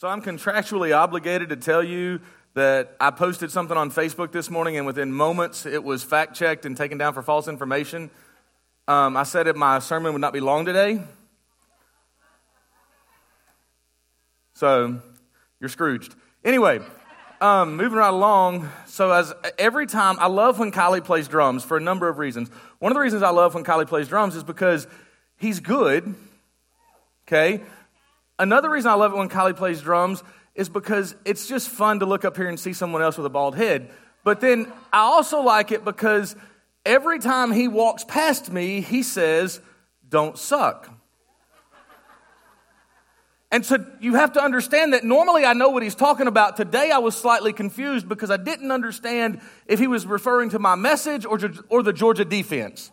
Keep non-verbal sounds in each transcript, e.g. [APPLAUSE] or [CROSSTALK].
So I'm contractually obligated to tell you that I posted something on Facebook this morning, and within moments it was fact checked and taken down for false information. Um, I said that my sermon would not be long today. So you're Scrooged. Anyway, um, moving right along. So as every time, I love when Kylie plays drums for a number of reasons. One of the reasons I love when Kylie plays drums is because he's good. Okay, Another reason I love it when Kylie plays drums is because it's just fun to look up here and see someone else with a bald head. But then I also like it because every time he walks past me, he says, Don't suck. And so you have to understand that normally I know what he's talking about. Today I was slightly confused because I didn't understand if he was referring to my message or, or the Georgia defense.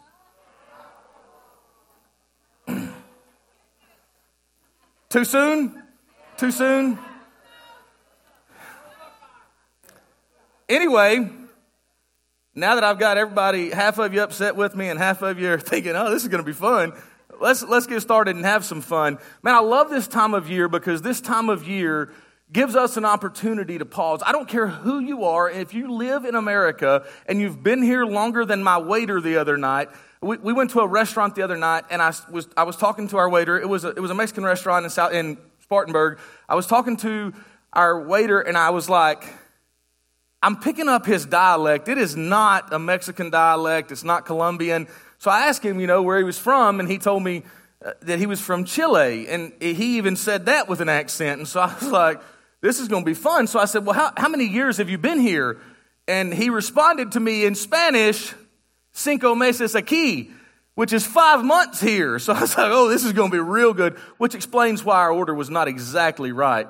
Too soon? Too soon? Anyway, now that I've got everybody, half of you upset with me and half of you are thinking, oh, this is going to be fun, let's, let's get started and have some fun. Man, I love this time of year because this time of year gives us an opportunity to pause. I don't care who you are, if you live in America and you've been here longer than my waiter the other night, we, we went to a restaurant the other night, and I was, I was talking to our waiter. It was a, it was a Mexican restaurant in, South, in Spartanburg. I was talking to our waiter, and I was like, I'm picking up his dialect. It is not a Mexican dialect, it's not Colombian. So I asked him, you know, where he was from, and he told me uh, that he was from Chile. And he even said that with an accent. And so I was like, this is going to be fun. So I said, well, how, how many years have you been here? And he responded to me in Spanish, cinco meses aquí, which is five months here. [LAUGHS] So I was like, oh, this is going to be real good, which explains why our order was not exactly right.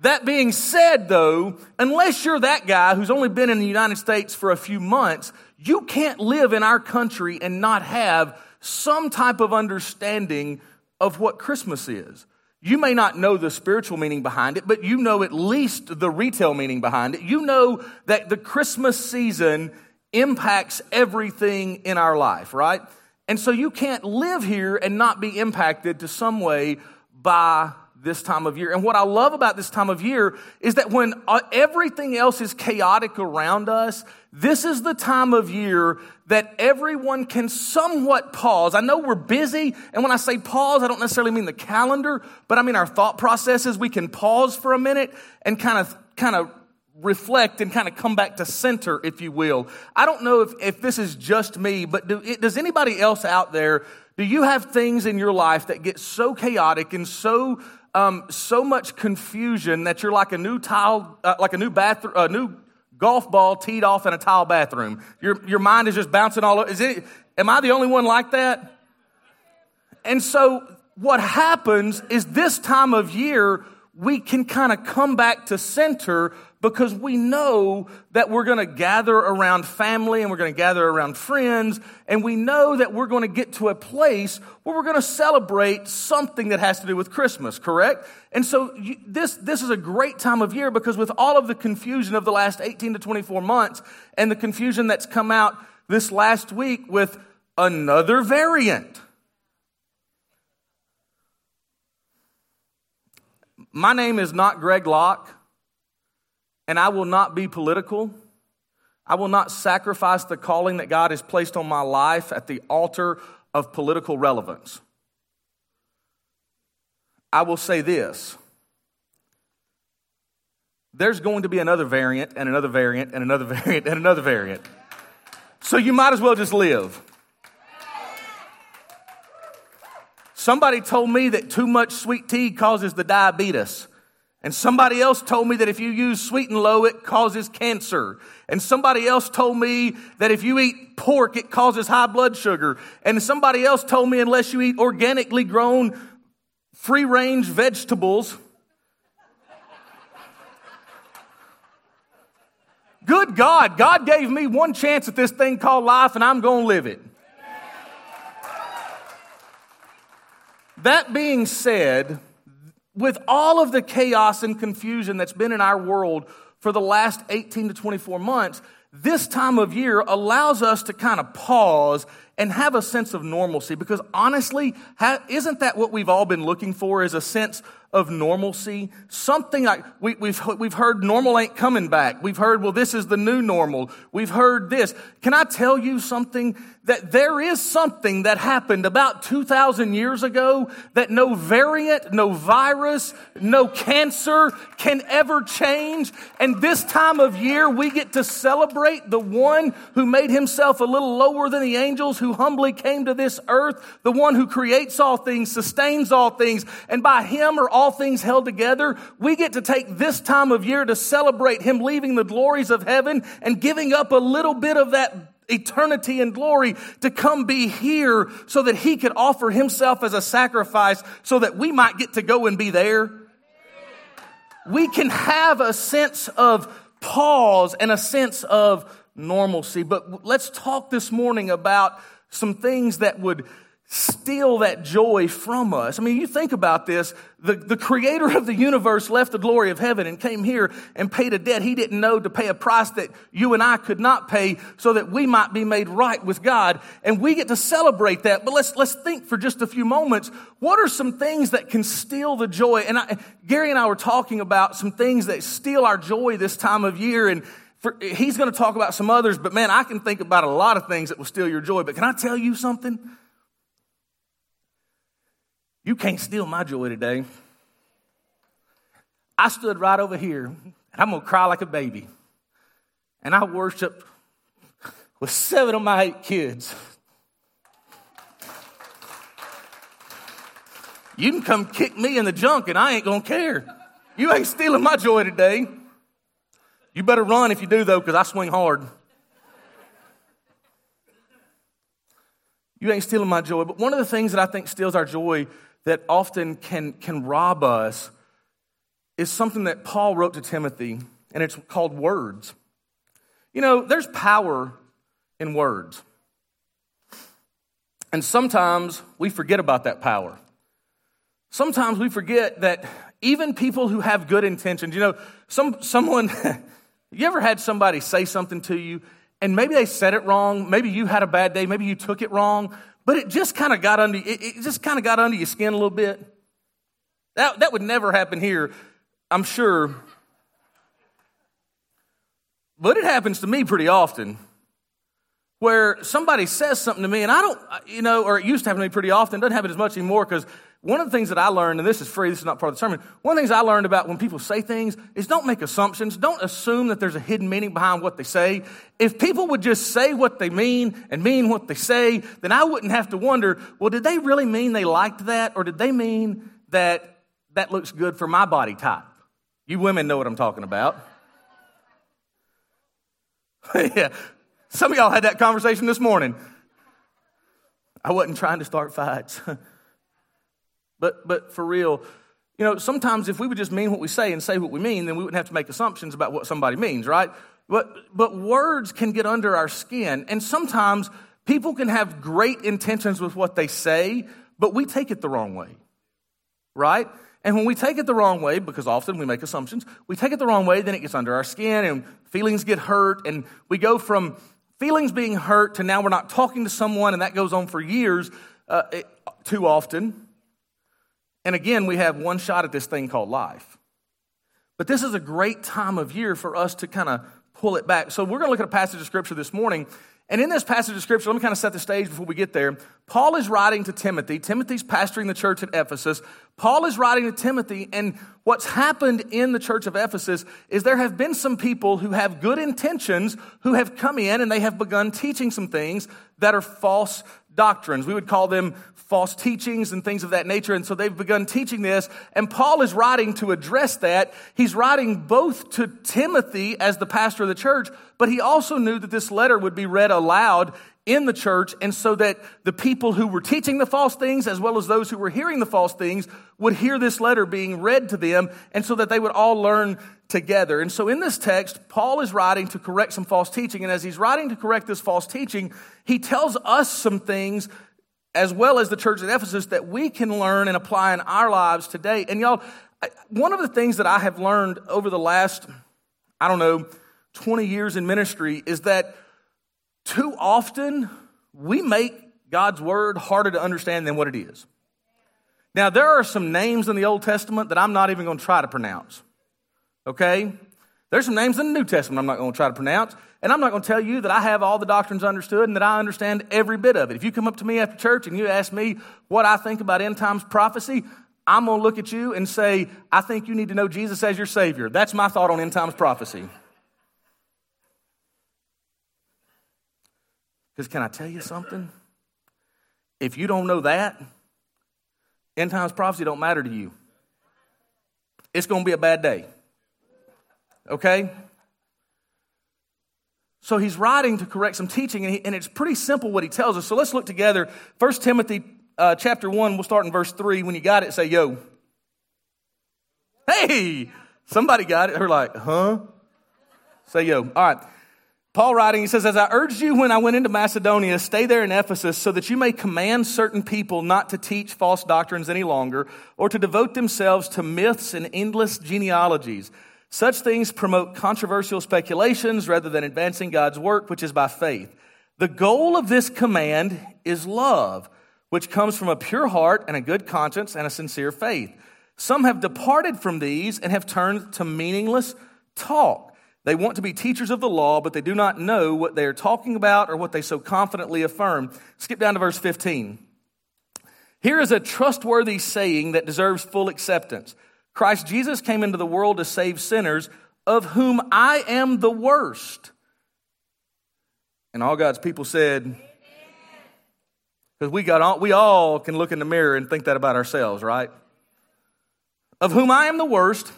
That being said, though, unless you're that guy who's only been in the United States for a few months, you can't live in our country and not have some type of understanding of what Christmas is. You may not know the spiritual meaning behind it, but you know at least the retail meaning behind it. You know that the Christmas season impacts everything in our life, right? And so you can't live here and not be impacted to some way by this time of year. And what I love about this time of year is that when uh, everything else is chaotic around us, this is the time of year that everyone can somewhat pause. I know we're busy, and when I say pause, I don't necessarily mean the calendar, but I mean our thought processes. We can pause for a minute and kind of kind of reflect and kind of come back to center, if you will. I don't know if, if this is just me, but do, does anybody else out there, do you have things in your life that get so chaotic and so um, so much confusion that you're like a new tile, uh, like a new bathroom, a new golf ball teed off in a tile bathroom. Your your mind is just bouncing all over. Is it? Am I the only one like that? And so what happens is this time of year we can kind of come back to center because we know that we're going to gather around family and we're going to gather around friends, and we know that we're going to get to a place where we're going to celebrate something that has to do with Christmas, correct? And so you, this, this is a great time of year because with all of the confusion of the last 18 to 24 months and the confusion that's come out this last week with another variant. My name is not Greg Locke and I will not be political. I will not sacrifice the calling that God has placed on my life at the altar of political relevance. I will say this there's going to be another variant, and another variant, and another [LAUGHS] variant, and another variant. So you might as well just live. Somebody told me that too much sweet tea causes the diabetes. And somebody else told me that if you use sweet and low, it causes cancer. And somebody else told me that if you eat pork, it causes high blood sugar. And somebody else told me unless you eat organically grown, free range vegetables, Good God, God gave me one chance at this thing called life, and I'm going to live it. That being said, with all of the chaos and confusion that's been in our world for the last 18 to 24 months, this time of year allows us to kind of pause and have a sense of normalcy because honestly, isn't that what we've all been looking for is a sense of normalcy? Something like we, we've, we've heard normal ain't coming back. We've heard, well, this is the new normal. We've heard this. Can I tell you something? That there is something that happened about 2,000 years ago that no variant, no virus, no cancer can ever change. And this time of year, we get to celebrate the one who made himself a little lower than the angels, who humbly came to this earth, the one who creates all things, sustains all things, and by him are all things held together. We get to take this time of year to celebrate him leaving the glories of heaven and giving up a little bit of that eternity and glory to come be here so that he could offer himself as a sacrifice so that we might get to go and be there. We can have a sense of pause and a sense of normalcy. But let's talk this morning about some things that would steal that joy from us. I mean, you think about this. The, the creator of the universe left the glory of heaven and came here and paid a debt he didn't know to pay a price that you and I could not pay so that we might be made right with God. And we get to celebrate that. But let's, let's think for just a few moments. What are some things that can steal the joy? And I, Gary and I were talking about some things that steal our joy this time of year. And for, he's going to talk about some others, but man, I can think about a lot of things that will steal your joy. But can I tell you something? You can't steal my joy today. I stood right over here, and I'm going to cry like a baby. And I worship with seven of my eight kids. You can come kick me in the junk, and I ain't going to care. You ain't stealing my joy today. You better run if you do, though, because I swing hard. You ain't stealing my joy. But one of the things that I think steals our joy that often can, can rob us is something that Paul wrote to Timothy, and it's called words. You know, there's power in words. And sometimes we forget about that power. Sometimes we forget that even people who have good intentions, you know, some, someone, [LAUGHS] you ever had somebody say something to you and maybe they said it wrong, maybe you had a bad day, maybe you took it wrong, but it just kind of got under it, it just kind of got under your skin a little bit. That, that would never happen here, I'm sure. But it happens to me pretty often where somebody says something to me and I don't, you know, or it used to happen to me pretty often, doesn't happen as much anymore because one of the things that I learned, and this is free, this is not part of the sermon, one of the things I learned about when people say things is don't make assumptions. Don't assume that there's a hidden meaning behind what they say. If people would just say what they mean and mean what they say, then I wouldn't have to wonder, well, did they really mean they liked that, or did they mean that that looks good for my body type? You women know what I'm talking about. [LAUGHS] yeah. Some of y'all had that conversation this morning. I wasn't trying to start fights. [LAUGHS] But, but for real, you know, sometimes if we would just mean what we say and say what we mean, then we wouldn't have to make assumptions about what somebody means, right? But, but words can get under our skin. And sometimes people can have great intentions with what they say, but we take it the wrong way, right? And when we take it the wrong way, because often we make assumptions, we take it the wrong way, then it gets under our skin and feelings get hurt. And we go from feelings being hurt to now we're not talking to someone, and that goes on for years uh, it, too often. And again, we have one shot at this thing called life. But this is a great time of year for us to kind of pull it back. So we're going to look at a passage of scripture this morning. And in this passage of scripture, let me kind of set the stage before we get there. Paul is writing to Timothy. Timothy's pastoring the church at Ephesus. Paul is writing to Timothy, and what's happened in the church of Ephesus is there have been some people who have good intentions who have come in and they have begun teaching some things that are false doctrines. We would call them false teachings and things of that nature. And so they've begun teaching this. And Paul is writing to address that. He's writing both to Timothy as the pastor of the church, but he also knew that this letter would be read aloud in the church. And so that the people who were teaching the false things, as well as those who were hearing the false things, would hear this letter being read to them. And so that they would all learn together. And so in this text, Paul is writing to correct some false teaching. And as he's writing to correct this false teaching, he tells us some things as well as the church at Ephesus, that we can learn and apply in our lives today. And y'all, one of the things that I have learned over the last, I don't know, 20 years in ministry is that too often we make God's word harder to understand than what it is. Now, there are some names in the Old Testament that I'm not even going to try to pronounce. Okay? There's some names in the New Testament I'm not going to try to pronounce. And I'm not going to tell you that I have all the doctrines understood and that I understand every bit of it. If you come up to me after church and you ask me what I think about end times prophecy, I'm going to look at you and say, I think you need to know Jesus as your Savior. That's my thought on end times prophecy. Because can I tell you something? If you don't know that, end times prophecy don't matter to you. It's going to be a bad day. Okay? So he's writing to correct some teaching, and, he, and, it's pretty simple what he tells us. So let's look together. 1 Timothy uh, chapter 1, we'll start in verse 3. When you got it, say, yo. Hey, somebody got it. They're like, huh? Say, yo. All right. Paul writing, he says, As I urged you when I went into Macedonia, stay there in Ephesus so that you may command certain people not to teach false doctrines any longer or to devote themselves to myths and endless genealogies such things promote controversial speculations rather than advancing God's work, which is by faith. The goal of this command is love, which comes from a pure heart and a good conscience and a sincere faith. Some have departed from these and have turned to meaningless talk. They want to be teachers of the law, but they do not know what they are talking about or what they so confidently affirm. Skip down to verse 15. Here is a trustworthy saying that deserves full acceptance. Christ Jesus came into the world to save sinners, of whom I am the worst. And all God's people said, because we got all, we all can look in the mirror and think that about ourselves, right? Of whom I am the worst,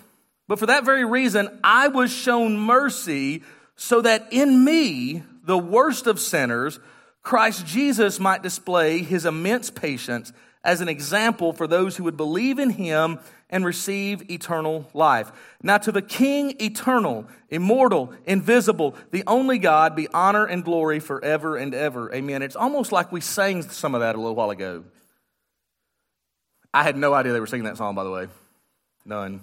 but for that very reason I was shown mercy so that in me, the worst of sinners, Christ Jesus might display his immense patience as an example for those who would believe in him and receive eternal life. Now, to the King, eternal, immortal, invisible, the only God, be honor and glory forever and ever. Amen. It's almost like we sang some of that a little while ago. I had no idea they were singing that song, by the way. None.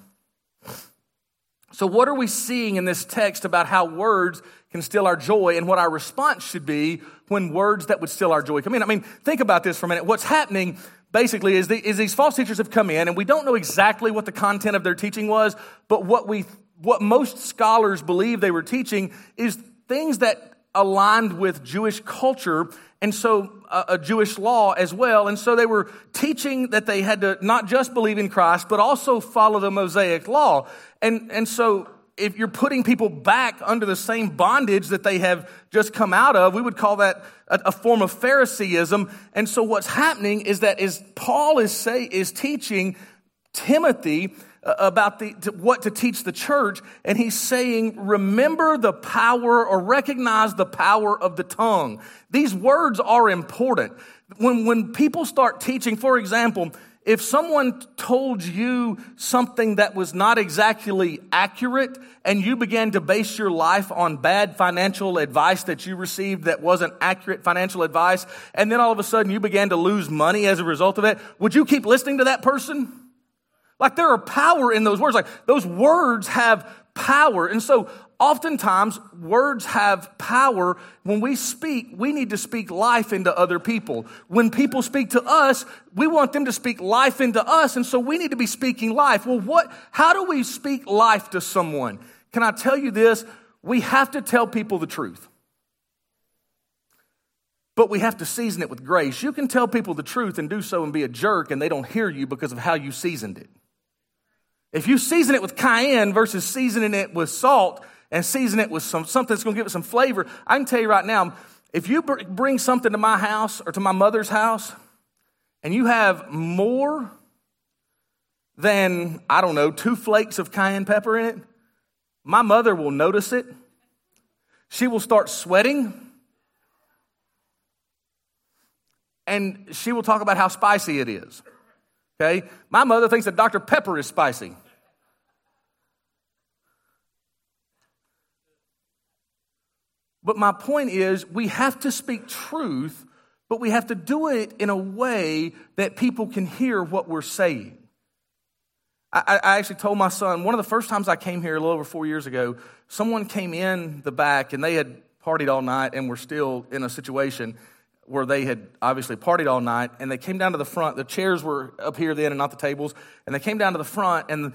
So, what are we seeing in this text about how words can steal our joy and what our response should be when words that would steal our joy come in? I mean, think about this for a minute. What's happening basically is, the, is these false teachers have come in and we don't know exactly what the content of their teaching was, but what we what most scholars believe they were teaching is things that aligned with Jewish culture and so uh, a Jewish law as well. And so they were teaching that they had to not just believe in Christ, but also follow the Mosaic law. And, and so if you're putting people back under the same bondage that they have just come out of, we would call that a, a form of Phariseeism. And so what's happening is that is Paul is say is teaching Timothy Uh, about the, to, what to teach the church, and he's saying, remember the power or recognize the power of the tongue. These words are important. When, when people start teaching, for example, if someone told you something that was not exactly accurate and you began to base your life on bad financial advice that you received that wasn't accurate financial advice, and then all of a sudden you began to lose money as a result of it, would you keep listening to that person? Like there are power in those words. Like those words have power. And so oftentimes words have power. When we speak, we need to speak life into other people. When people speak to us, we want them to speak life into us. And so we need to be speaking life. Well, what, how do we speak life to someone? Can I tell you this? We have to tell people the truth. But we have to season it with grace. You can tell people the truth and do so and be a jerk, and they don't hear you because of how you seasoned it. If you season it with cayenne versus seasoning it with salt, and season it with some, something that's going to give it some flavor. I can tell you right now, if you bring something to my house or to my mother's house and you have more than, I don't know, two flakes of cayenne pepper in it, my mother will notice it. She will start sweating. And she will talk about how spicy it is. Okay? My mother thinks that Dr. Pepper is spicy. But my point is, we have to speak truth, but we have to do it in a way that people can hear what we're saying. I, I, actually told my son, one of the first times I came here a little over four years ago, someone came in the back and they had partied all night and were still in a situation where they had obviously partied all night, and they came down to the front. The chairs were up here then and not the tables, and they came down to the front, and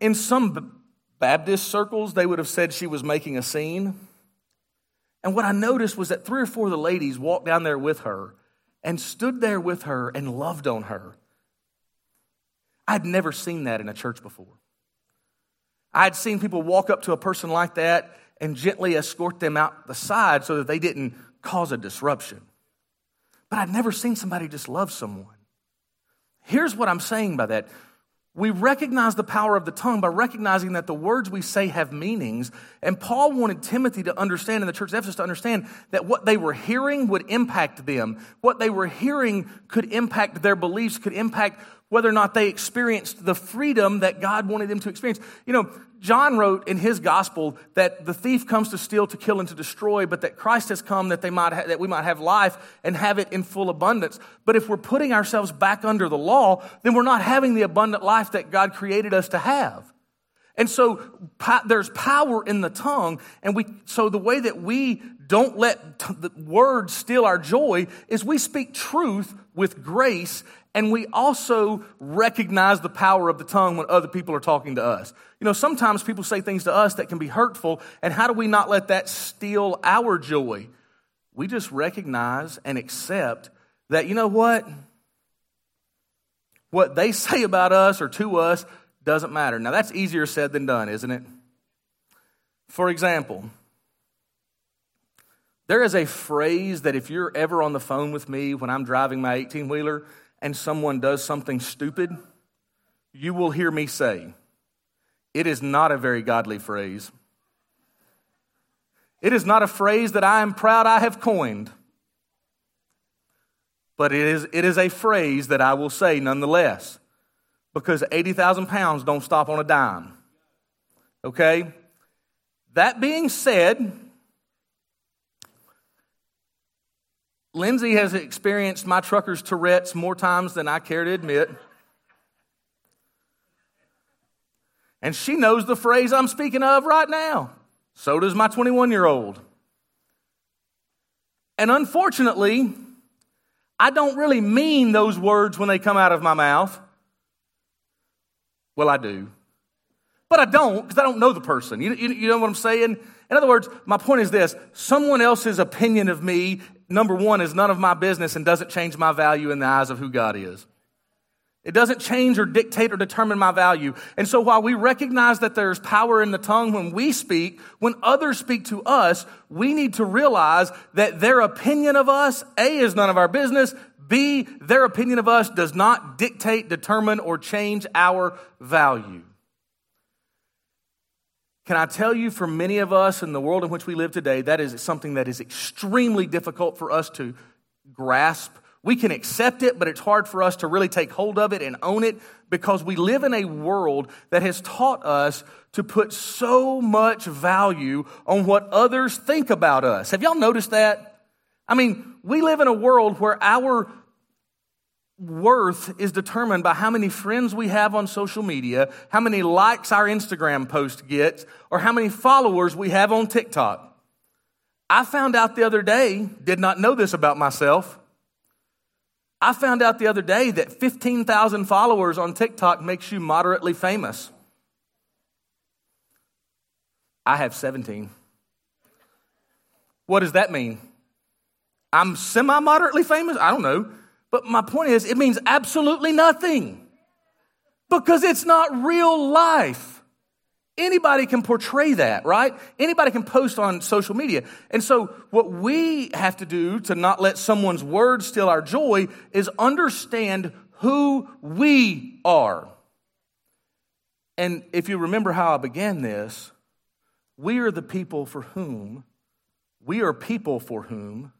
in some Baptist circles, they would have said she was making a scene. And what I noticed was that three or four of the ladies walked down there with her and stood there with her and loved on her. I'd never seen that in a church before. I'd seen people walk up to a person like that and gently escort them out the side so that they didn't cause a disruption. But I'd never seen somebody just love someone. Here's what I'm saying by that we recognize the power of the tongue by recognizing that the words we say have meanings. And Paul wanted Timothy to understand, and the church of Ephesus to understand, that what they were hearing would impact them. What they were hearing could impact their beliefs, could impact whether or not they experienced the freedom that God wanted them to experience. You know, John wrote in his gospel that the thief comes to steal, to kill, and to destroy, but that Christ has come that, they might ha- that we might have life and have it in full abundance. But if we're putting ourselves back under the law, then we're not having the abundant life that God created us to have. And so there's power in the tongue, and we so the way that we don't let t- the words steal our joy is we speak truth with grace and we also recognize the power of the tongue when other people are talking to us. You know, sometimes people say things to us that can be hurtful, and how do we not let that steal our joy? We just recognize and accept that, you know what? What they [LAUGHS] say about us or to us doesn't matter. Now, that's easier said than done, isn't it? For example, there is a phrase that if you're ever on the phone with me when I'm driving my 18 wheeler, and someone does something stupid, you will hear me say, it is not a very godly phrase. It is not a phrase that I am proud I have coined, but it is, it is a phrase that I will say nonetheless because 80,000 pounds don't stop on a dime. Okay? That being said, Lindsay has experienced my trucker's Tourette's more times than I care to admit. And she knows the phrase I'm speaking of right now. So does my 21 year old. And unfortunately, I don't really mean those words when they come out of my mouth. Well, I do. But I don't because I don't know the person. You, you, you know what I'm saying? In other words, my point is this someone else's opinion of me number one, is none of my business and doesn't change my value in the eyes of who God is. It doesn't change or dictate or determine my value. And so while we recognize that there's power in the tongue when we speak, when others speak to us, we need to realize that their opinion of us, A, is none of our business. B, their opinion of us does not dictate, determine, or change our value. Can I tell you, for many of us in the world in which we live today, that is something that is extremely difficult for us to grasp. We can accept it, but it's hard for us to really take hold of it and own it because we live in a world that has taught us to put so much value on what others think about us. Have y'all noticed that? I mean, we live in a world where our worth is determined by how many friends we have on social media, how many likes our Instagram post gets, or how many followers we have on TikTok. I found out the other day, did not know this about myself. I found out the other day that 15,000 followers on TikTok makes you moderately famous. I have 17. What does that mean? I'm semi moderately famous? I don't know. But my point is, it means absolutely nothing because it's not real life. Anybody can portray that, right? Anybody can post on social media. And so, what we have to do to not let someone's words steal our joy is understand who we are. And if you remember how I began this, we are the people for whom, we are people for whom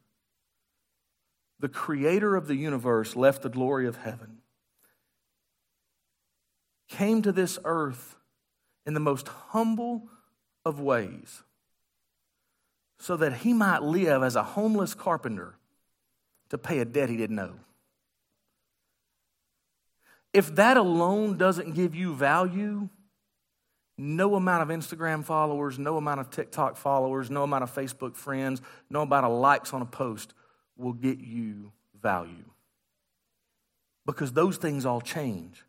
the creator of the universe, left the glory of heaven, came to this earth in the most humble of ways so that he might live as a homeless carpenter to pay a debt he didn't owe. If that alone doesn't give you value, no amount of Instagram followers, no amount of TikTok followers, no amount of Facebook friends, no amount of likes on a post will get you value. Because those things all change.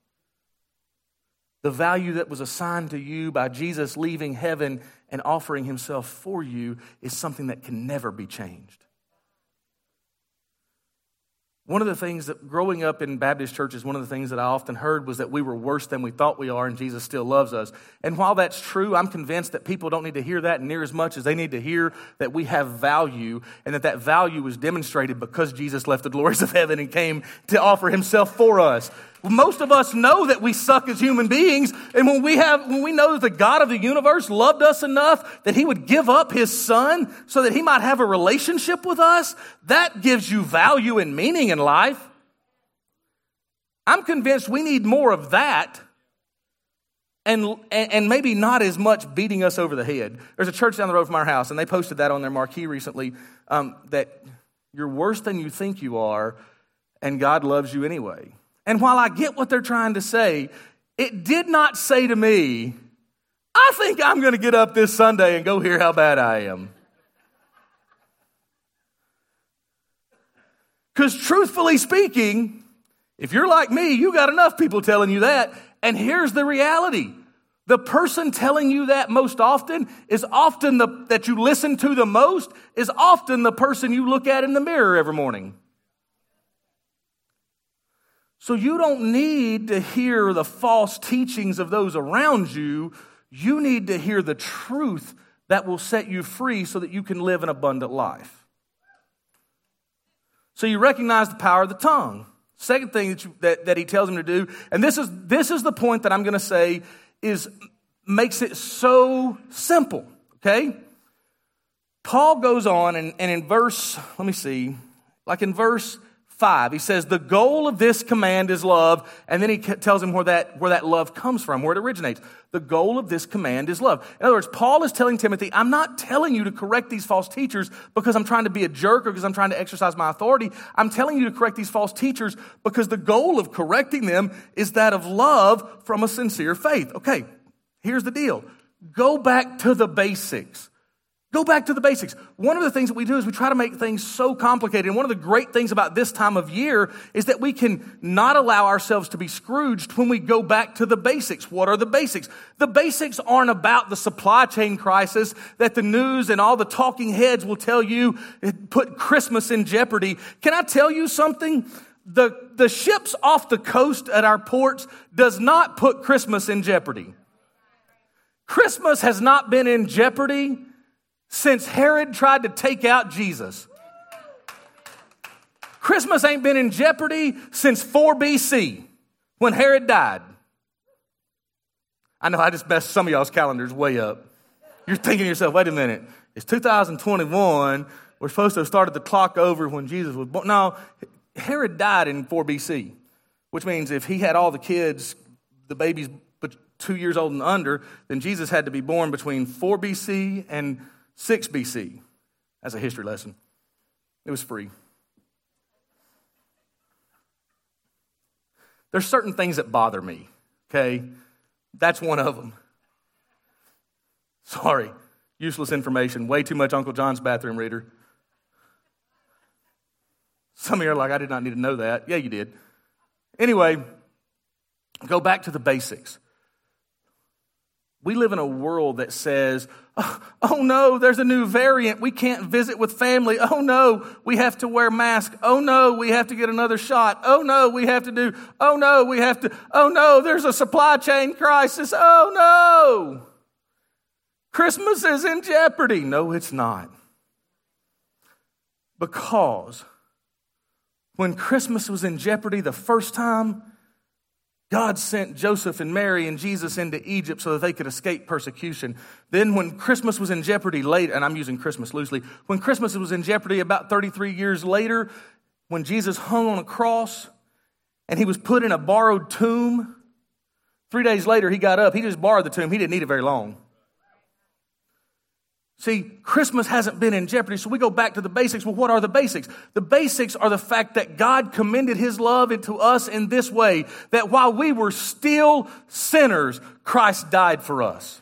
The value that was assigned to you by Jesus leaving heaven and offering himself for you is something that can never be changed. One of the things that growing up in Baptist churches, one of the things that I often heard was that we were worse than we thought we are and Jesus still loves us. And while that's true, I'm convinced that people don't need to hear that near as much as they need to hear that we have value and that that value was demonstrated because Jesus left the glories of heaven and came to offer himself for us. Most of us know that we suck as human beings, and when we have, when we know that the God of the universe loved us enough that he would give up his son so that he might have a relationship with us, that gives you value and meaning in life. I'm convinced we need more of that and, and maybe not as much beating us over the head. There's a church down the road from our house, and they posted that on their marquee recently um, that you're worse than you think you are, and God loves you anyway. And while I get what they're trying to say, it did not say to me, I think I'm going to get up this Sunday and go hear how bad I am. Because truthfully speaking, if you're like me, you got enough people telling you that. And here's the reality. The person telling you that most often is often the, that you listen to the most is often the person you look at in the mirror every morning. So you don't need to hear the false teachings of those around you. You need to hear the truth that will set you free so that you can live an abundant life. So you recognize the power of the tongue. Second thing that, you, that, that he tells him to do, and this is, this is the point that I'm going to say is makes it so simple, okay? Paul goes on and, and in verse, let me see, like in verse 5. He says, The goal of this command is love. And then he tells him where that, where that love comes from, where it originates. The goal of this command is love. In other words, Paul is telling Timothy, I'm not telling you to correct these false teachers because I'm trying to be a jerk or because I'm trying to exercise my authority. I'm telling you to correct these false teachers because the goal of correcting them is that of love from a sincere faith. Okay, here's the deal go back to the basics. Go back to the basics. One of the things that we do is we try to make things so complicated. And one of the great things about this time of year is that we can not allow ourselves to be Scrooged when we go back to the basics. What are the basics? The basics aren't about the supply chain crisis that the news and all the talking heads will tell you eh, put Christmas in jeopardy. Can I tell you something? The, the ships off the coast at our ports does not put Christmas in jeopardy. Christmas has not been in jeopardy since Herod tried to take out Jesus. Christmas ain't been in jeopardy since 4 BC when Herod died. I know I just messed some of y'all's calendars way up. You're thinking to yourself, wait a minute, it's 2021. We're supposed to have started the clock over when Jesus was born. No, Herod died in 4 BC, which means if he had all the kids, the babies two years old and under, then Jesus had to be born between 4 BC and 6 BC as a history lesson. It was free. There's certain things that bother me, okay? That's one of them. Sorry, useless information, way too much Uncle John's bathroom reader. Some of you are like, I did not need to know that. Yeah, you did. Anyway, go back to the basics. We live in a world that says, oh, oh, no, there's a new variant. We can't visit with family. Oh no, we have to wear masks. Oh no, we have to get another shot. Oh no, we have to do, oh no, we have to, oh no, there's a supply chain crisis. Oh no. Christmas is in jeopardy. No, it's not. Because when Christmas was in jeopardy the first time, God sent Joseph and Mary and Jesus into Egypt so that they could escape persecution. Then, when Christmas was in jeopardy late, and I'm using Christmas loosely, when Christmas was in jeopardy about 33 years later, when Jesus hung on a cross and he was put in a borrowed tomb, three days later he got up. He just borrowed the tomb, he didn't need it very long. See, Christmas hasn't been in jeopardy, so we go back to the basics. Well, what are the basics? The basics are the fact that God commended His love into us in this way that while we were still sinners, Christ died for us.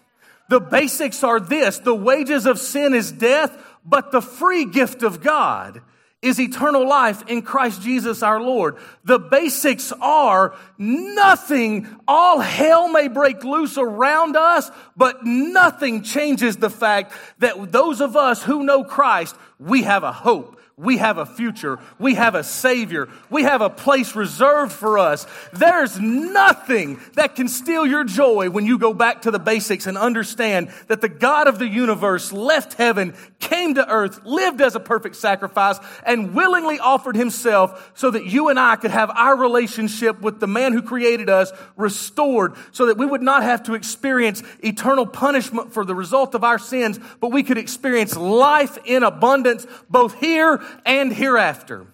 The basics are this the wages of sin is death, but the free gift of God is eternal life in Christ Jesus our Lord. The basics are nothing, all hell may break loose around us, but nothing changes the fact that those of us who know Christ, we have a hope we have a future. We have a Savior. We have a place reserved for us. There's nothing that can steal your joy when you go back to the basics and understand that the God of the universe left heaven, came to earth, lived as a perfect sacrifice, and willingly offered himself so that you and I could have our relationship with the man who created us restored so that we would not have to experience eternal punishment for the result of our sins, but we could experience life in abundance both here and hereafter.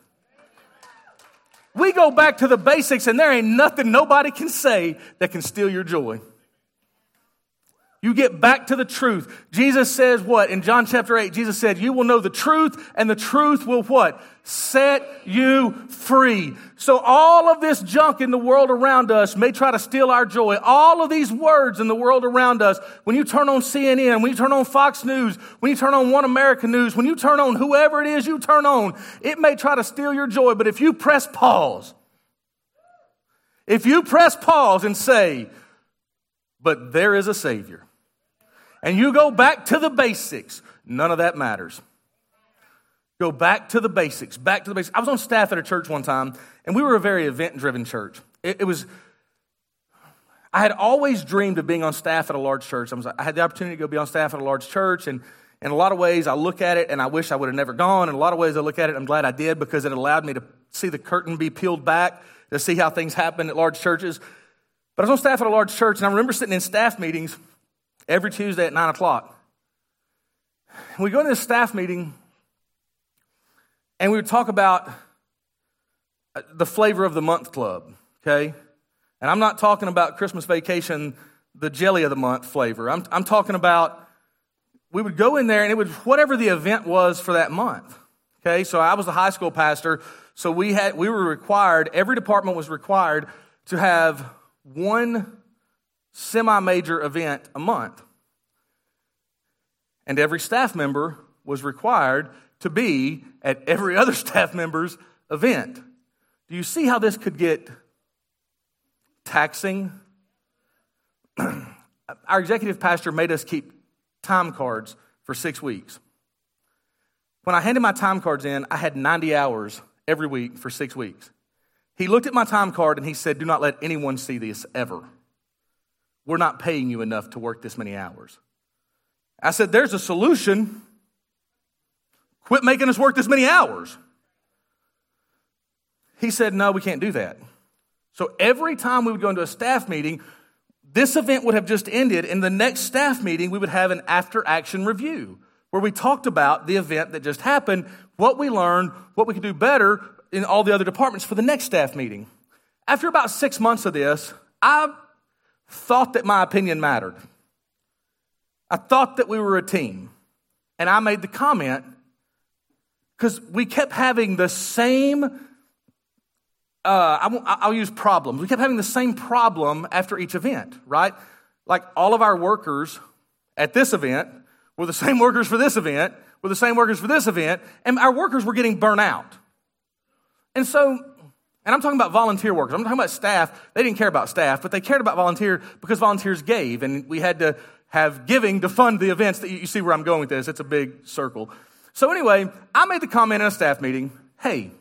We go back to the basics, and there ain't nothing nobody can say that can steal your joy. You get back to the truth. Jesus says what? In John chapter 8, Jesus said, You will know the truth, and the truth will what? Set you free. So all of this junk in the world around us may try to steal our joy. All of these words in the world around us, when you turn on CNN, when you turn on Fox News, when you turn on One American News, when you turn on whoever it is you turn on, it may try to steal your joy. But if you press pause, if you press pause and say, But there is a Savior and you go back to the basics, none of that matters. Go back to the basics, back to the basics. I was on staff at a church one time, and we were a very event driven church. It, it, was, I had always dreamed of being on staff at a large church. I, was, I had the opportunity to go be on staff at a large church, and in a lot of ways, I look at it and I wish I would have never gone. In a lot of ways, I look at it, I'm glad I did because it allowed me to see the curtain be peeled back, to see how things happen at large churches. But I was on staff at a large church, and I remember sitting in staff meetings every Tuesday at 9 o'clock. We go to this staff meeting and we would talk about uh, the flavor of the month club, okay? And I'm not talking about Christmas vacation, the jelly of the month flavor. I'm, I'm talking about we would go in there and it would whatever the event was for that month. Okay, so I was the high school pastor, so we had we were required, every department was required to have one semi major event a month. And every staff member was required to be at every other [LAUGHS] staff member's event. Do you see how this could get taxing? [CLEARS THROAT] Our executive pastor made us keep time cards for six weeks. When I handed my time cards in, I had 90 hours every week for six weeks. He looked at my time card and he said, Do not let anyone see this ever. We're not paying you enough to work this many hours. I said, There's a solution. Quit making us work this many hours. He said, No, we can't do that. So every time we would go into a staff meeting, this event would have just ended. In the next staff meeting, we would have an after action review where we talked about the event that just happened, what we learned, what we could do better in all the other departments for the next staff meeting. After about six months of this, I thought that my opinion mattered. I thought that we were a team. And I made the comment because we kept having the same, uh, I, will use problems. We kept having the same problem after each event, right? Like all of our workers at this event were the same workers for this event, were the same workers for this event, and our workers were getting burnt out. And so and I'm talking about volunteer workers. I'm talking about staff. They didn't care about staff, but they cared about volunteer because volunteers gave, and we had to have giving to fund the events. That you see where I'm going with this. It's a big circle. So anyway, I made the comment in a staff meeting, hey,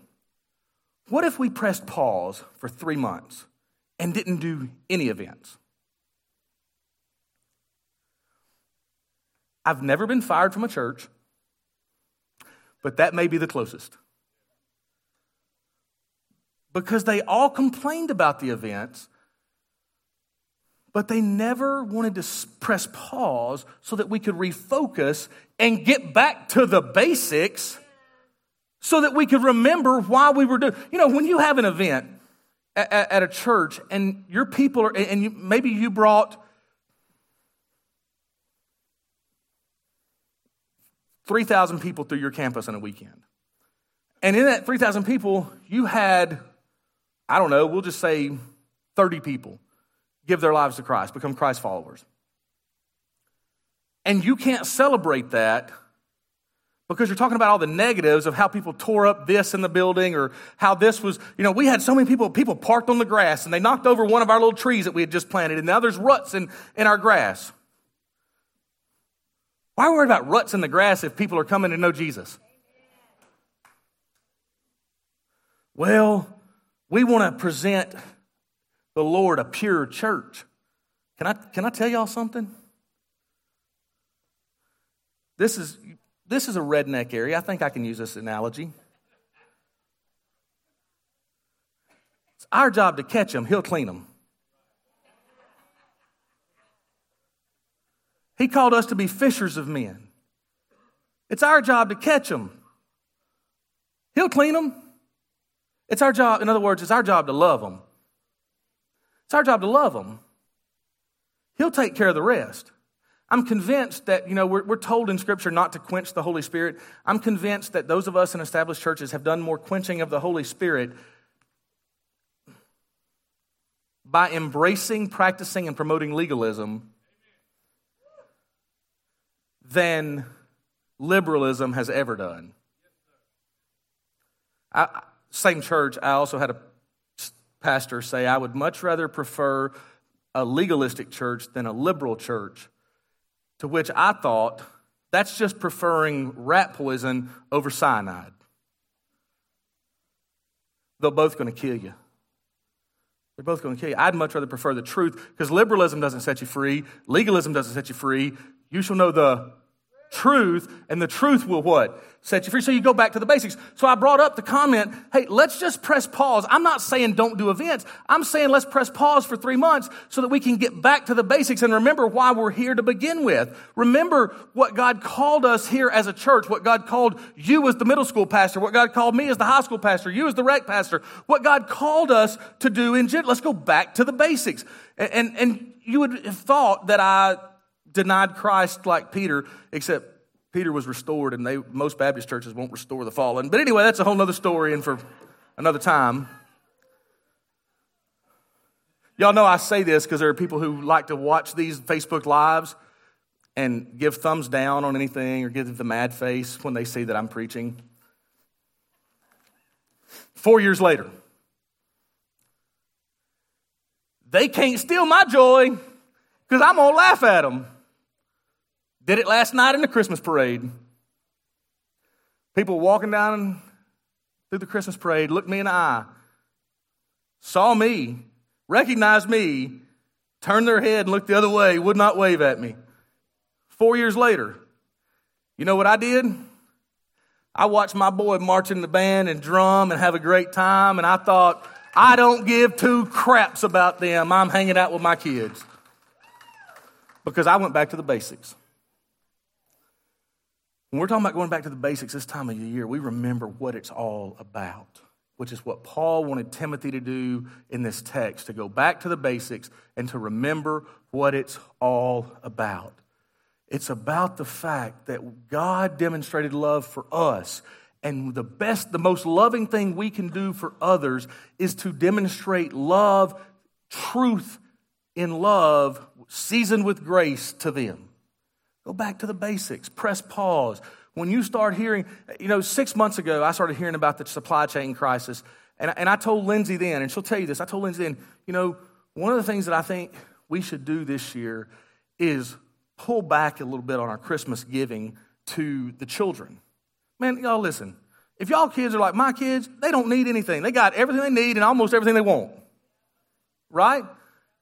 what if we pressed pause for three months and didn't do any events? I've never been fired from a church, but that may be the closest because they all complained about the events, but they never wanted to press pause so that we could refocus and get back to the basics so that we could remember why we were doing. You know, when you have an event at, at a church and your people are, and you, maybe you brought 3,000 people through your campus in a weekend. And in that 3,000 people, you had I don't know, we'll just say 30 people give their lives to Christ, become Christ followers. And you can't celebrate that because you're talking about all the negatives of how people tore up this in the building or how this was, you know, we had so many people, people parked on the grass and they knocked over one of our little trees that we had just planted and now there's ruts in, in our grass. Why are we worried about ruts in the grass if people are coming to know Jesus? Well, we want to present the Lord a pure church. Can I, can I tell y'all something? This is, this is a redneck area. I think I can use this analogy. It's our job to catch them, he'll clean them. He called us to be fishers of men. It's our job to catch them. He'll clean them. It's our job, in other words, it's our job to love them. It's our job to love them. He'll take care of the rest. I'm convinced that, you know, we're, we're told in Scripture not to quench the Holy Spirit. I'm convinced that those of us in established churches have done more quenching of the Holy Spirit by embracing, practicing, and promoting legalism than liberalism has ever done. I, same church, I also had a pastor say, I would much rather prefer a legalistic church than a liberal church to which I thought, that's just preferring rat poison over cyanide. They're both going to kill you. They're both going to kill you. I'd much rather prefer the truth because liberalism doesn't set you free, legalism doesn't set you free. You shall know the truth, and the truth will what? Set you free. So you go back to the basics. So I brought up the comment, hey, let's just press pause. I'm not saying don't do events. I'm saying let's press pause for three months so that we can get back to the basics and remember why we're here to begin with. Remember what God called us here as a church, what God called you as the middle school pastor, what God called me as the high school pastor, you as the rec pastor, what God called us to do in general. Let's go back to the basics. And, and, and you would have thought that I denied Christ like Peter, except Peter was restored, and they most Baptist churches won't restore the fallen. But anyway, that's a whole other story and for another time. Y'all know I say this because there are people who like to watch these Facebook lives and give thumbs down on anything or give the mad face when they see that I'm preaching. Four years later, they can't steal my joy because I'm going to laugh at them. Did it last night in the Christmas parade. People walking down through the Christmas parade looked me in the eye, saw me, recognized me, turned their head and looked the other way, would not wave at me. Four years later, you know what I did? I watched my boy march in the band and drum and have a great time, and I thought, I don't give two craps about them. I'm hanging out with my kids. Because I went back to the basics. When we're talking about going back to the basics this time of the year, we remember what it's all about, which is what Paul wanted Timothy to do in this text to go back to the basics and to remember what it's all about. It's about the fact that God demonstrated love for us. And the best, the most loving thing we can do for others is to demonstrate love, truth in love, seasoned with grace to them. Go back to the basics. Press pause. When you start hearing, you know, six months ago, I started hearing about the supply chain crisis. And, and I told Lindsay then, and she'll tell you this, I told Lindsay then, you know, one of the things that I think we should do this year is pull back a little bit on our Christmas giving to the children. Man, y'all listen. If y'all kids are like my kids, they don't need anything. They got everything they need and almost everything they want. Right?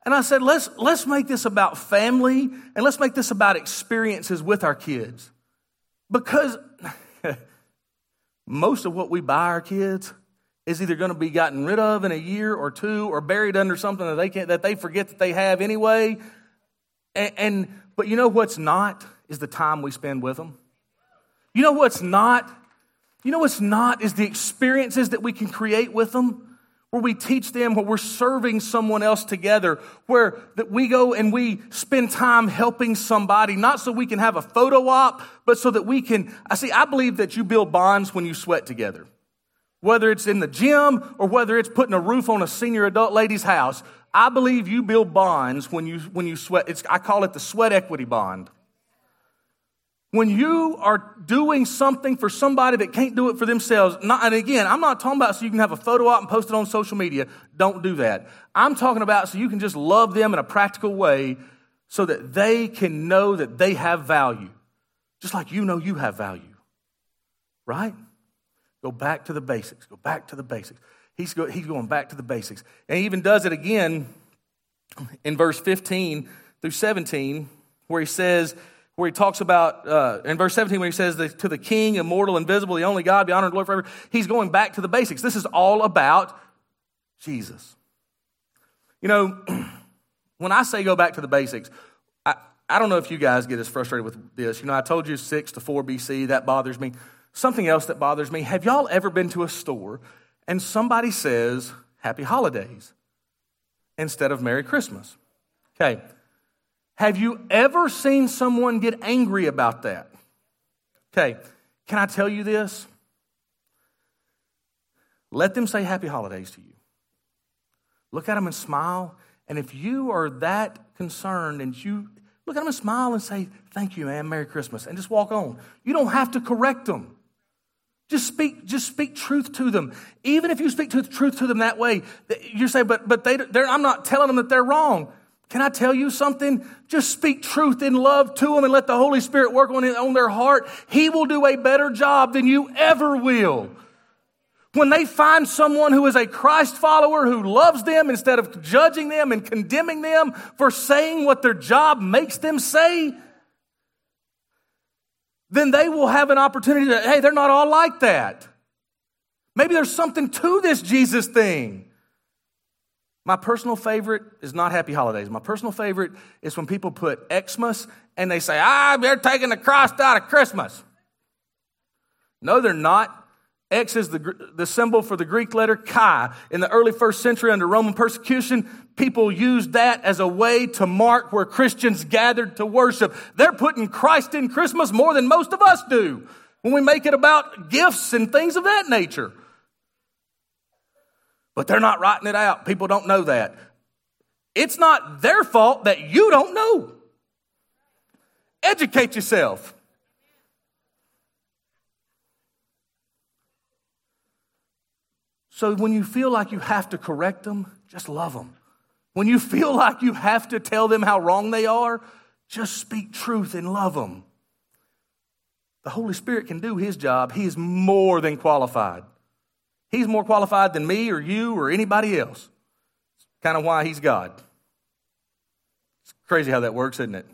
And I said, let's, let's make this about family and let's make this about experiences with our kids. Because [LAUGHS] most of what we buy our kids is either going to be gotten rid of in a year or two or buried under something that they can't, that they forget that they have anyway. And, and but you know what's not is the time we spend with them. You know what's not? You know what's not is the experiences that we can create with them where we teach them, where we're serving someone else together, where that we go and we spend time helping somebody, not so we can have a photo op, but so that we can. I see, I believe that you build bonds when you sweat together. Whether it's in the gym or whether it's putting a roof on a senior adult lady's house, I believe you build bonds when you when you sweat. It's, I call it the sweat equity bond. When you are doing something for somebody that can't do it for themselves, not, and again, I'm not talking about so you can have a photo out and post it on social media. Don't do that. I'm talking about so you can just love them in a practical way so that they can know that they have value, just like you know you have value. Right? Go back to the basics. Go back to the basics. He's, go, he's going back to the basics. And he even does it again in verse 15 through 17, where he says, where he talks about, uh, in verse 17, when he says, To the King, immortal, invisible, the only God, be honored and glory forever, he's going back to the basics. This is all about Jesus. You know, [CLEARS THROAT] when I say go back to the basics, I, I don't know if you guys get as frustrated with this. You know, I told you 6 to 4 BC, that bothers me. Something else that bothers me have y'all ever been to a store and somebody says, Happy Holidays instead of Merry Christmas? Okay. Have you ever seen someone get angry about that? Okay, can I tell you this? Let them say happy holidays to you. Look at them and smile. And if you are that concerned and you look at them and smile and say, Thank you, man, Merry Christmas, and just walk on. You don't have to correct them. Just speak, just speak truth to them. Even if you speak truth to them that way, you say, but, but they, I'm not telling them that they're wrong. Can I tell you something? Just speak truth in love to them and let the Holy Spirit work on it on their heart. He will do a better job than you ever will. When they find someone who is a Christ follower who loves them instead of judging them and condemning them for saying what their job makes them say, then they will have an opportunity to, hey, they're not all like that. Maybe there's something to this Jesus thing. My personal favorite is not Happy Holidays. My personal favorite is when people put Xmas and they say, ah, they're taking the cross out of Christmas. No, they're not. X is the, the symbol for the Greek letter chi. In the early first century under Roman persecution, people used that as a way to mark where Christians gathered to worship. They're putting Christ in Christmas more than most of us do when we make it about gifts and things of that nature. But they're not writing it out. People don't know that. It's not their fault that you don't know. Educate yourself. So when you feel like you have to correct them, just love them. When you feel [LAUGHS] like you have to tell them how wrong they are, just speak truth and love them. The Holy Spirit can do his job. He is more than qualified. He's more qualified than me or you or anybody else. It's kind of why he's God. It's crazy how that works, isn't it?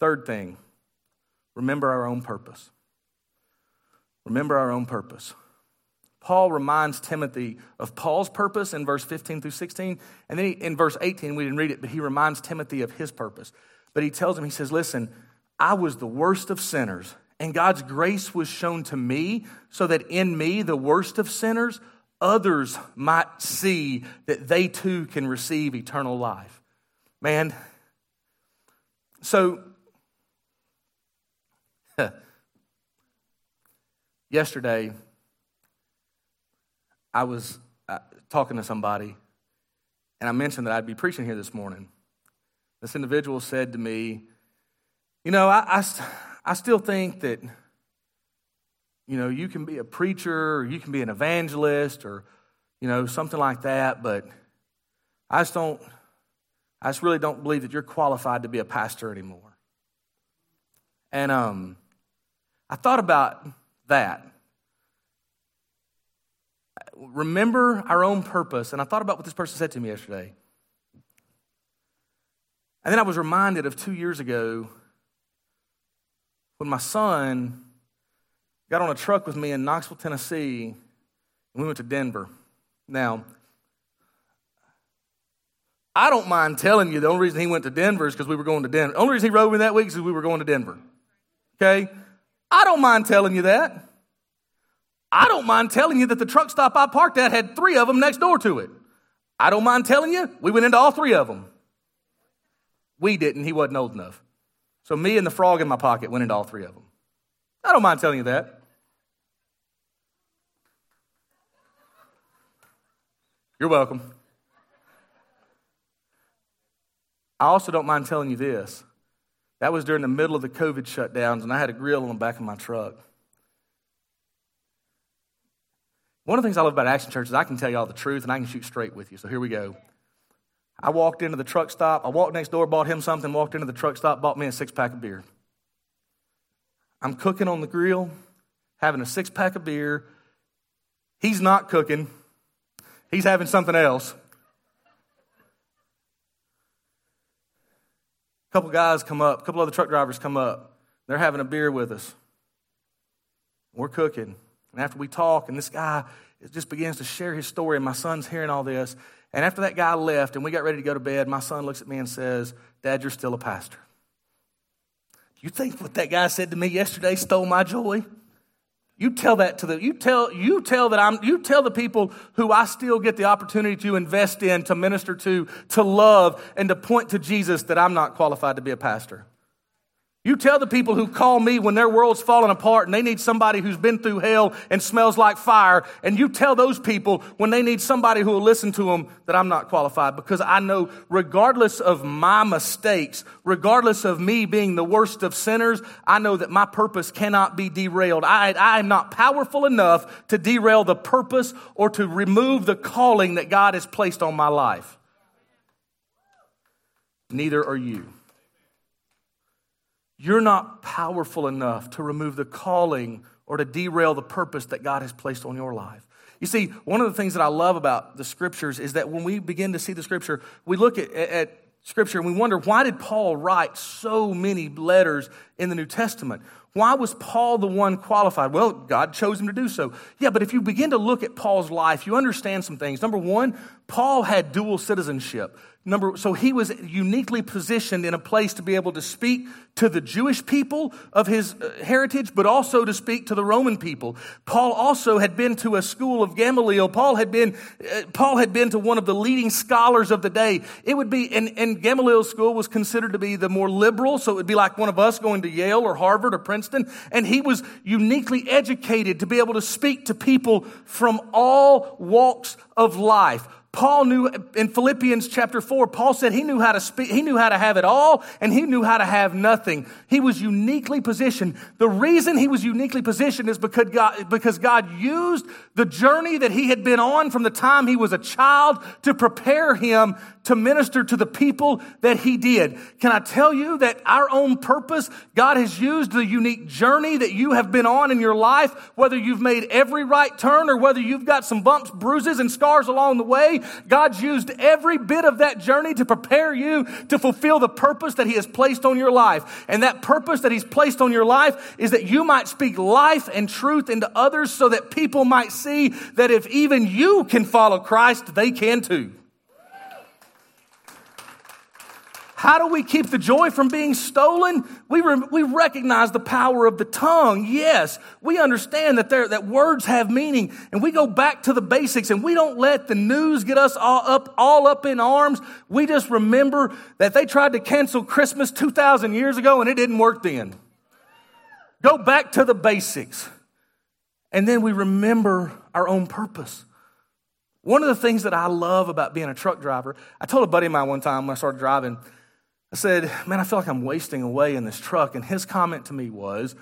Third thing, remember our own purpose. Remember our own purpose. Paul reminds Timothy of Paul's purpose in verse 15 through 16. And then he, in verse 18, we didn't read it, but he reminds Timothy of his purpose. But he tells him, he says, Listen, I was the worst of sinners and God's grace was shown to me so that in me, the worst of sinners, others might see that they too can receive eternal life. Man, so [LAUGHS] yesterday, I was uh, talking to somebody, and I mentioned that I'd be preaching here this morning. This individual said to me, You know, I, I I still think that, you know, you can be a preacher or you can be an evangelist or, you know, something like that, but I just don't, I just really don't believe that you're qualified to be a pastor anymore. And um, I thought about that. Remember our own purpose. And I thought about what this person said to me yesterday. And then I was reminded of two years ago when my son got on a truck with me in Knoxville, Tennessee, and we went to Denver. Now, I don't mind telling you the only reason he went to Denver is because we were going to Denver. The only reason he rode me that week is because we were going to Denver. Okay? I don't mind telling you that. I don't mind telling you that the truck stop I parked at had three of them next door to it. I don't mind telling you, we went into all three of them. We didn't, he wasn't old enough. So me and the frog in my pocket went into all three of them. I don't mind telling you that. You're welcome. I also don't mind telling you this That was during the middle of the COVID shutdowns, and I had a grill on the back of my truck. One of the things I love about Action Church is I can tell you all the truth and I can shoot straight with you. So here we go. I walked into the truck stop. I walked next door, bought him something, walked into the truck stop, bought me a six pack of beer. I'm cooking on the grill, having a six pack of beer. He's not cooking, he's having something else. A couple guys come up, a couple other truck drivers come up. They're having a beer with us. We're cooking. And after we talk, and this guy just begins to share his story, and my son's hearing all this. And after that guy left and we got ready to go to bed, my son looks at me and says, Dad, you're still a pastor. You think what that guy said to me yesterday stole my joy? You tell that to the you tell you tell that I'm you tell the people who I still get the opportunity to invest in, to minister to, to love, and to point to Jesus that I'm not qualified to be a pastor. You tell the people who call me when their world's falling apart and they need somebody who's been through hell and smells like fire, and you tell those people when they need somebody who will listen to them that I'm not qualified because I know, regardless of my mistakes, regardless of me being the worst of sinners, I know that my purpose cannot be derailed. I, I am not powerful enough to derail the purpose or to remove the calling that God has placed on my life. Neither are you. You're not powerful enough to remove the calling or to derail the purpose that God has placed on your life. You see, one of the things that I love about the scriptures is that when we begin to see the scripture, we look at, at scripture and we wonder why did Paul write so many letters in the New Testament? Why was Paul the one qualified? Well, God chose him to do so. Yeah, but if you begin to look at Paul's life, you understand some things. Number one, Paul had dual citizenship. Number, so he was uniquely positioned in a place to be able to speak to the Jewish people of his uh, heritage, but also to speak to the Roman people. Paul also had been to a school of Gamaliel. Paul had been, uh, Paul had been to one of the leading scholars of the day. It would be, and, and Gamaliel's school was considered to be the more liberal, so it would be like one of us going to Yale or Harvard or Princeton. And he was uniquely educated to be able to speak to people from all walks of life Paul knew in Philippians chapter 4, Paul said he knew how to speak, he knew how to have it all, and he knew how to have nothing. He was uniquely positioned. The reason he was uniquely positioned is because God, because God used the journey that he had been on from the time he was a child to prepare him to minister to the people that he did. Can I tell you that our own purpose, God has used the unique journey that you have been on in your life, whether you've made every right turn or whether you've got some bumps, bruises, and scars along the way, God's used every bit of that journey to prepare you to fulfill the purpose that he has placed on your life. And that purpose that he's placed on your life is that you might speak life and truth into others so that people might see that if even you can follow Christ, they can too. How do we keep the joy from being stolen? We, re- we recognize the power of the tongue. Yes, we understand that, there, that words have meaning and we go back to the basics and we don't let the news get us all up, all up in arms. We just remember that they tried to cancel Christmas 2,000 years ago and it didn't work then. Go back to the basics. And then we remember our own purpose. One of the things that I love about being a truck driver, I told a buddy of mine one time when I started driving, I said, Man, I feel like I'm wasting away in this truck. And his comment to me was,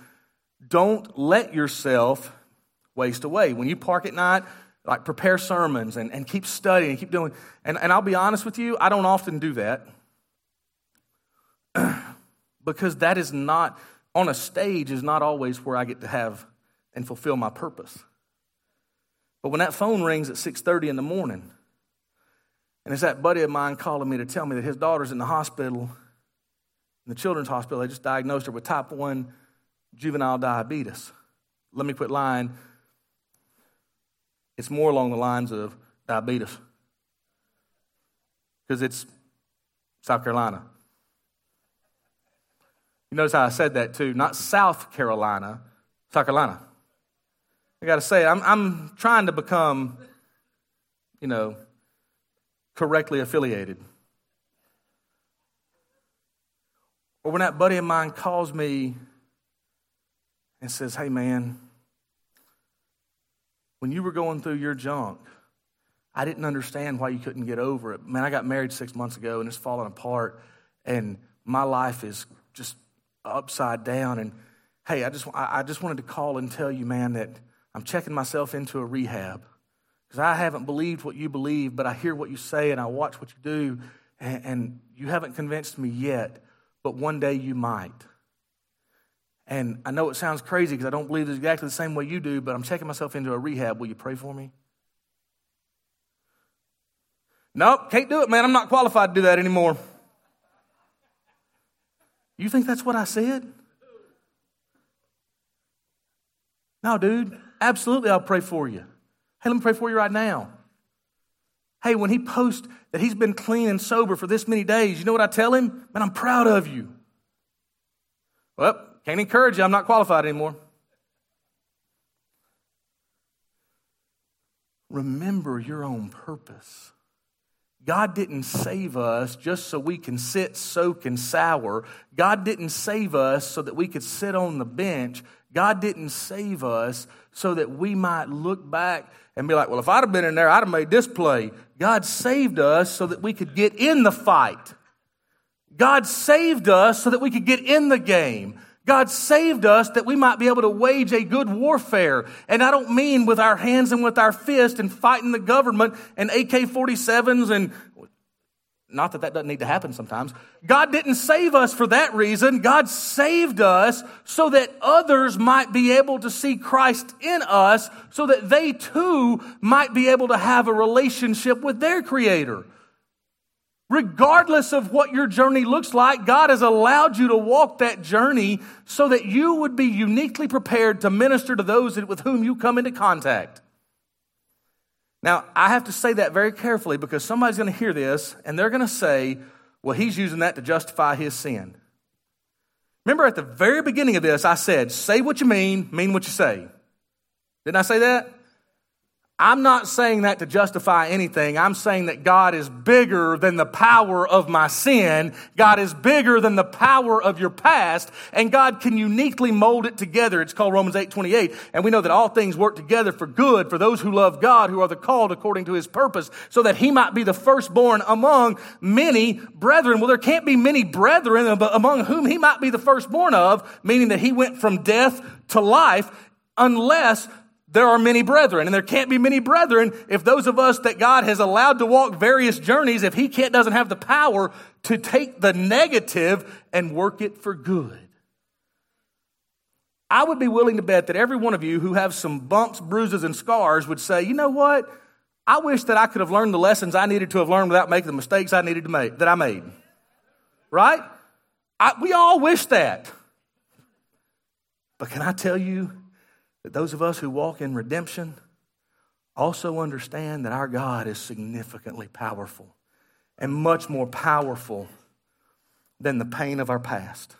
Don't let yourself waste away. When you park at night, like prepare sermons and, and keep studying and keep doing. And, and I'll be honest with you, I don't often do that [CLEARS THROAT] because that is not, on a stage, is not always where I get to have and fulfill my purpose. But when that phone rings at 6:30 in the morning, and it's that buddy of mine calling me to tell me that his daughter's in the hospital, in the children's hospital. They just diagnosed her with type 1 juvenile diabetes. Let me quit lying. It's more along the lines of diabetes because it's South Carolina. You notice how I said that too. Not South Carolina, South Carolina. I got to say, I'm, I'm trying to become, you know, correctly affiliated. Or when that buddy of mine calls me and says, Hey, man, when you were going through your junk, I didn't understand why you couldn't get over it. Man, I got married six months ago and it's falling apart, and my life is just upside down. And hey, I just, I just wanted to call and tell you, man, that I'm checking myself into a rehab because I haven't believed what you believe, but I hear what you say and I watch what you do, and, and you haven't convinced me yet, but one day you might. And I know it sounds crazy because I don't believe it's exactly the same way you do, but I'm checking myself into a rehab. Will you pray for me? Nope, can't do it, man. I'm not qualified to do that anymore. You think that's what I said? No, dude, absolutely, I'll pray for you. Hey, let me pray for you right now. Hey, when he posts that he's been clean and sober for this many days, you know what I tell him? Man, I'm proud of you. Well, can't encourage you. I'm not qualified anymore. Remember your own purpose. God didn't save us just so we can sit, soak, and sour. God didn't save us so that we could sit on the bench. God didn't save us so that we might look back and be like, well, if I'd have been in there, I'd have made this play. God saved us so that we could get in the fight. God saved us so that we could get in the game. God saved us that we might be able to wage a good warfare. And I don't mean with our hands and with our fist and fighting the government and AK 47s and not that that doesn't need to happen sometimes. God didn't save us for that reason. God saved us so that others might be able to see Christ in us so that they too might be able to have a relationship with their Creator. Regardless of what your journey looks like, God has allowed you to walk that journey so that you would be uniquely prepared to minister to those with whom you come into contact. Now, I have to say that very carefully because somebody's going to hear this and they're going to say, well, he's using that to justify his sin. Remember at the very beginning of this, I said, say what you mean, mean what you say. Didn't I say that? I'm not saying that to justify anything. I'm saying that God is bigger than the power of my sin. God is bigger than the power of your past, and God can uniquely mold it together. It's called Romans 8 28. And we know that all things work together for good for those who love God, who are the called according to his purpose, so that he might be the firstborn among many brethren. Well, there can't be many brethren among whom he might be the firstborn of, meaning that he went from death to life unless there are many brethren, and there can't be many brethren if those of us that God has allowed to walk various journeys, if He can't, doesn't have the power to take the negative and work it for good. I would be willing to bet that every one of you who have some bumps, bruises, and scars would say, you know what? I wish that I could have learned the lessons I needed to have learned without making the mistakes I needed to make, that I made. Right? I, we all wish that. But can I tell you, those of us who walk in redemption also understand that our God is significantly powerful and much more powerful than the pain of our past.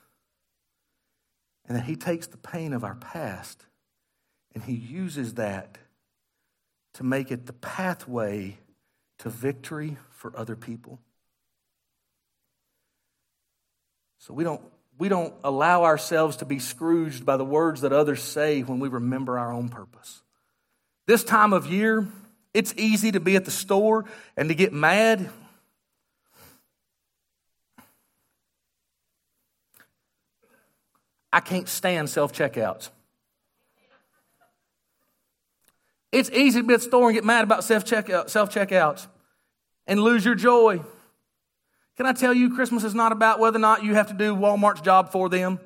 And that He takes the pain of our past and He uses that to make it the pathway to victory for other people. So we don't we don't allow ourselves to be scrooged by the words that others say when we remember our own purpose. This time of year, it's easy to be at the store and to get mad. I can't stand self checkouts. It's easy to be at the store and get mad about self checkouts and lose your joy. Can I tell you, Christmas is not about whether or not you have to do Walmart's job for them?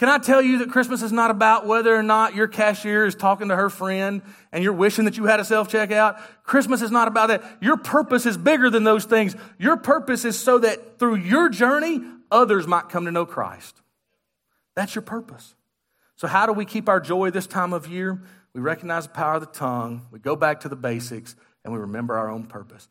Can I tell you that Christmas is not about whether or not your cashier is talking to her friend and you're wishing that you had a self checkout? Christmas is not about that. Your purpose is bigger than those things. Your purpose is so that through your journey, others might come to know Christ. That's your purpose. So, how do we keep our joy this time of year? We recognize the power of the tongue, we go back to the basics, and we remember our own purpose.